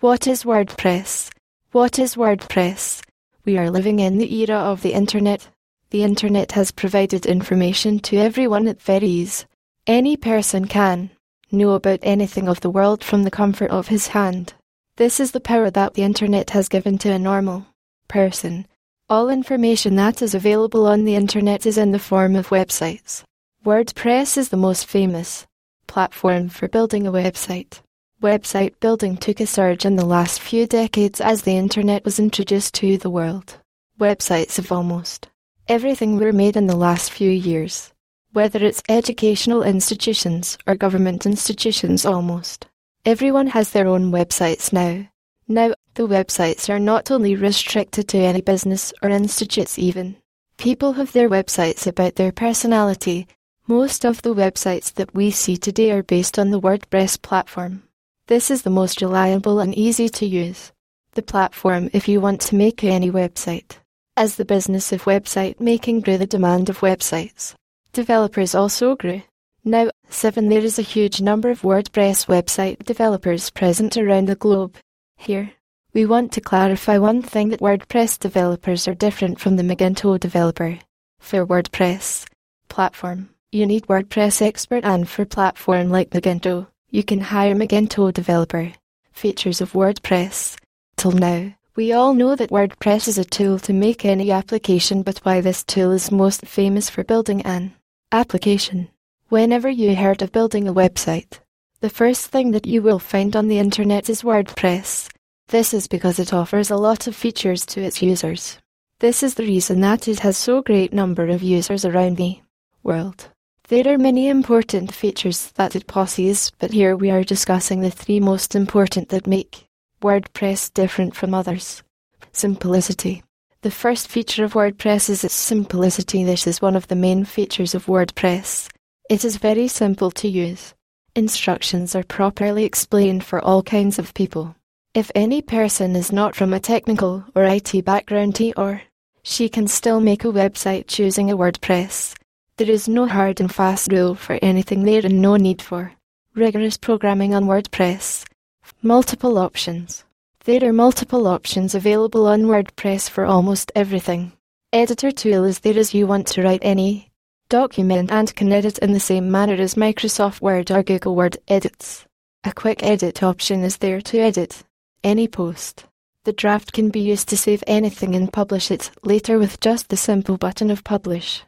What is WordPress? What is WordPress? We are living in the era of the internet. The internet has provided information to everyone at ease. Any person can know about anything of the world from the comfort of his hand. This is the power that the internet has given to a normal person. All information that is available on the internet is in the form of websites. WordPress is the most famous platform for building a website. Website building took a surge in the last few decades as the internet was introduced to the world. Websites of almost everything were made in the last few years. Whether it's educational institutions or government institutions almost. Everyone has their own websites now. Now, the websites are not only restricted to any business or institutes even. People have their websites about their personality. Most of the websites that we see today are based on the WordPress platform. This is the most reliable and easy to use. The platform if you want to make any website. As the business of website making grew the demand of websites. Developers also grew. Now, 7 There is a huge number of WordPress website developers present around the globe. Here, we want to clarify one thing that WordPress developers are different from the Magento developer. For WordPress platform, you need WordPress expert and for platform like Magento, you can hire Magento developer. Features of WordPress. Till now, we all know that WordPress is a tool to make any application but why this tool is most famous for building an application. Whenever you heard of building a website, the first thing that you will find on the internet is WordPress. This is because it offers a lot of features to its users. This is the reason that it has so great number of users around the world. There are many important features that it possesses, but here we are discussing the three most important that make WordPress different from others. Simplicity. The first feature of WordPress is its simplicity. This is one of the main features of WordPress. It is very simple to use. Instructions are properly explained for all kinds of people. If any person is not from a technical or IT background, he or she can still make a website choosing a WordPress. There is no hard and fast rule for anything there and no need for rigorous programming on WordPress. Multiple options. There are multiple options available on WordPress for almost everything. Editor tool is there as you want to write any document and can edit in the same manner as Microsoft Word or Google Word edits. A quick edit option is there to edit any post. The draft can be used to save anything and publish it later with just the simple button of publish.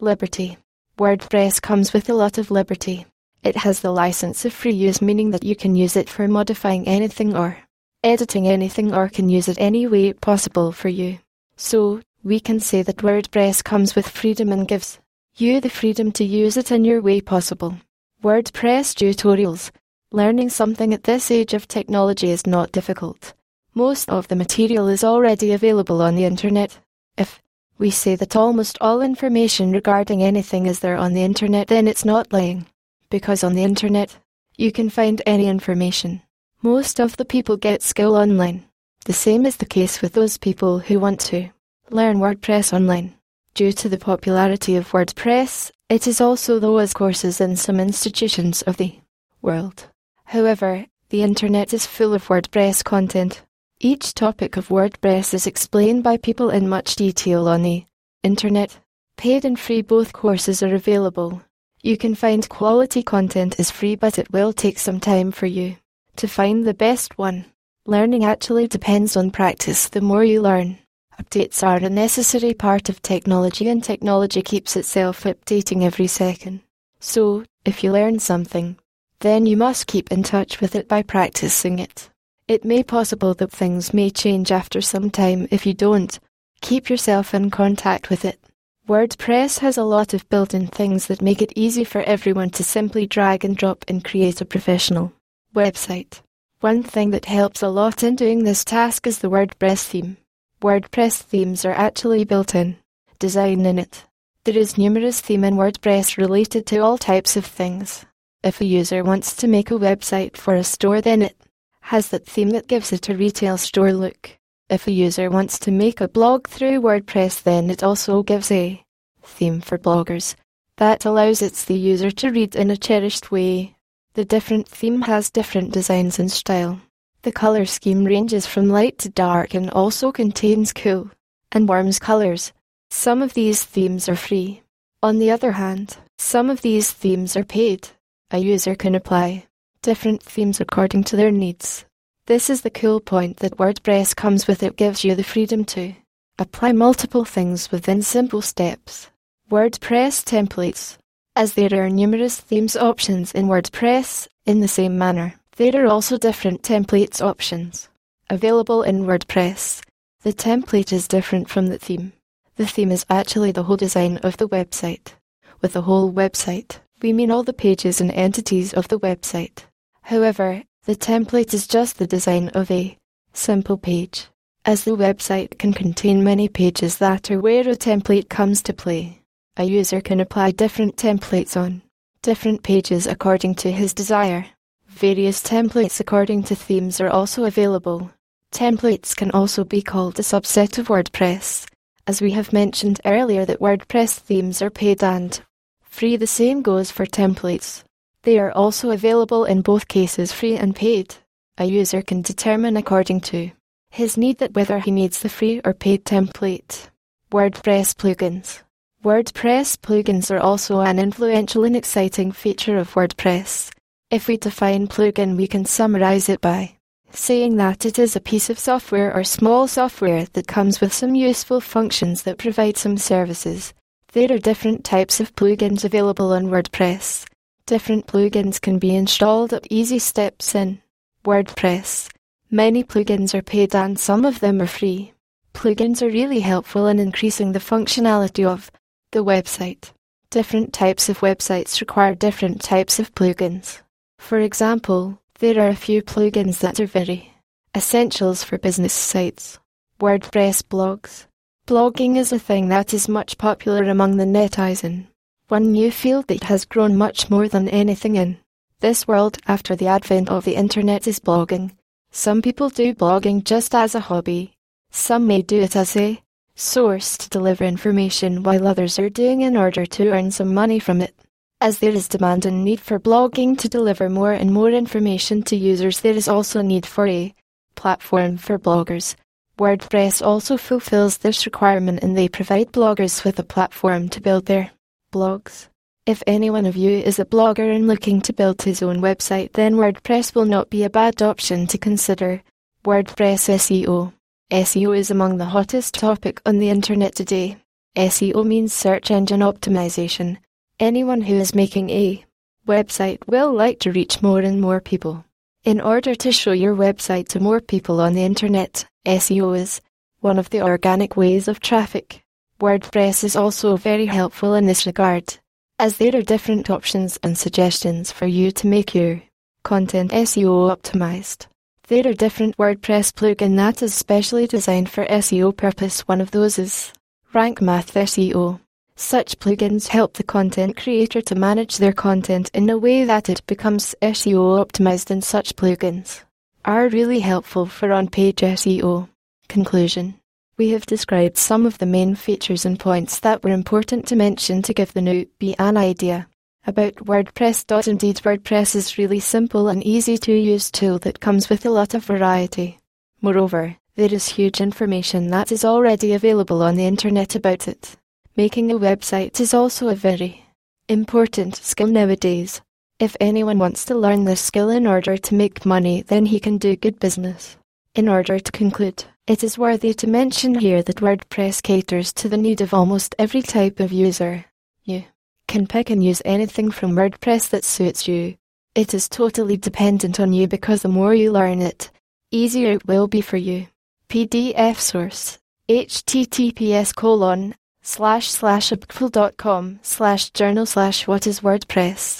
Liberty. WordPress comes with a lot of liberty. It has the license of free use meaning that you can use it for modifying anything or editing anything or can use it any way possible for you. So, we can say that WordPress comes with freedom and gives you the freedom to use it in your way possible. WordPress tutorials. Learning something at this age of technology is not difficult. Most of the material is already available on the internet. If we say that almost all information regarding anything is there on the internet, then it's not lying. Because on the internet, you can find any information. Most of the people get skill online. The same is the case with those people who want to learn WordPress online. Due to the popularity of WordPress, it is also those courses in some institutions of the world. However, the internet is full of WordPress content. Each topic of WordPress is explained by people in much detail on the internet. Paid and free both courses are available. You can find quality content is free but it will take some time for you to find the best one. Learning actually depends on practice. The more you learn, Updates are a necessary part of technology and technology keeps itself updating every second. So, if you learn something, then you must keep in touch with it by practicing it. It may possible that things may change after some time if you don't. Keep yourself in contact with it. WordPress has a lot of built-in things that make it easy for everyone to simply drag and drop and create a professional website. One thing that helps a lot in doing this task is the WordPress theme. WordPress themes are actually built in design in it. There is numerous theme in WordPress related to all types of things. If a user wants to make a website for a store then it has that theme that gives it a retail store look. If a user wants to make a blog through WordPress then it also gives a theme for bloggers that allows its the user to read in a cherished way. The different theme has different designs and style. The color scheme ranges from light to dark and also contains cool and warm colors. Some of these themes are free. On the other hand, some of these themes are paid. A user can apply different themes according to their needs. This is the cool point that WordPress comes with. It gives you the freedom to apply multiple things within simple steps. WordPress templates. As there are numerous themes options in WordPress, in the same manner, there are also different templates options available in WordPress. The template is different from the theme. The theme is actually the whole design of the website. With the whole website, we mean all the pages and entities of the website. However, the template is just the design of a simple page, as the website can contain many pages that are where a template comes to play. A user can apply different templates on different pages according to his desire. Various templates according to themes are also available. Templates can also be called a subset of WordPress, as we have mentioned earlier that WordPress themes are paid and free. The same goes for templates. They are also available in both cases free and paid. A user can determine according to his need that whether he needs the free or paid template. WordPress plugins. WordPress plugins are also an influential and exciting feature of WordPress. If we define plugin, we can summarize it by saying that it is a piece of software or small software that comes with some useful functions that provide some services. There are different types of plugins available on WordPress. Different plugins can be installed at easy steps in WordPress. Many plugins are paid and some of them are free. Plugins are really helpful in increasing the functionality of the website. Different types of websites require different types of plugins. For example, there are a few plugins that are very essentials for business sites. WordPress blogs. Blogging is a thing that is much popular among the netizen. One new field that has grown much more than anything in this world after the advent of the internet is blogging. Some people do blogging just as a hobby. Some may do it as a source to deliver information while others are doing in order to earn some money from it. As there is demand and need for blogging to deliver more and more information to users, there is also a need for a platform for bloggers. WordPress also fulfills this requirement and they provide bloggers with a platform to build their blogs. If any one of you is a blogger and looking to build his own website, then WordPress will not be a bad option to consider. WordPress SEO. SEO is among the hottest topic on the internet today. SEO means search engine optimization. Anyone who is making a website will like to reach more and more people. In order to show your website to more people on the internet, SEO is one of the organic ways of traffic. WordPress is also very helpful in this regard, as there are different options and suggestions for you to make your content SEO optimized. There are different WordPress plugin that is specially designed for SEO purpose. One of those is Rank Math SEO. Such plugins help the content creator to manage their content in a way that it becomes SEO optimized and such plugins are really helpful for on-page SEO. Conclusion We have described some of the main features and points that were important to mention to give the newbie an idea about WordPress. Indeed, WordPress is really simple and easy to use tool that comes with a lot of variety. Moreover, there is huge information that is already available on the internet about it. Making a website is also a very important skill nowadays. If anyone wants to learn this skill in order to make money, then he can do good business. In order to conclude, it is worthy to mention here that WordPress caters to the need of almost every type of user. You can pick and use anything from WordPress that suits you. It is totally dependent on you because the more you learn it, easier it will be for you. PDF source https colon slash slash com slash journal slash what is WordPress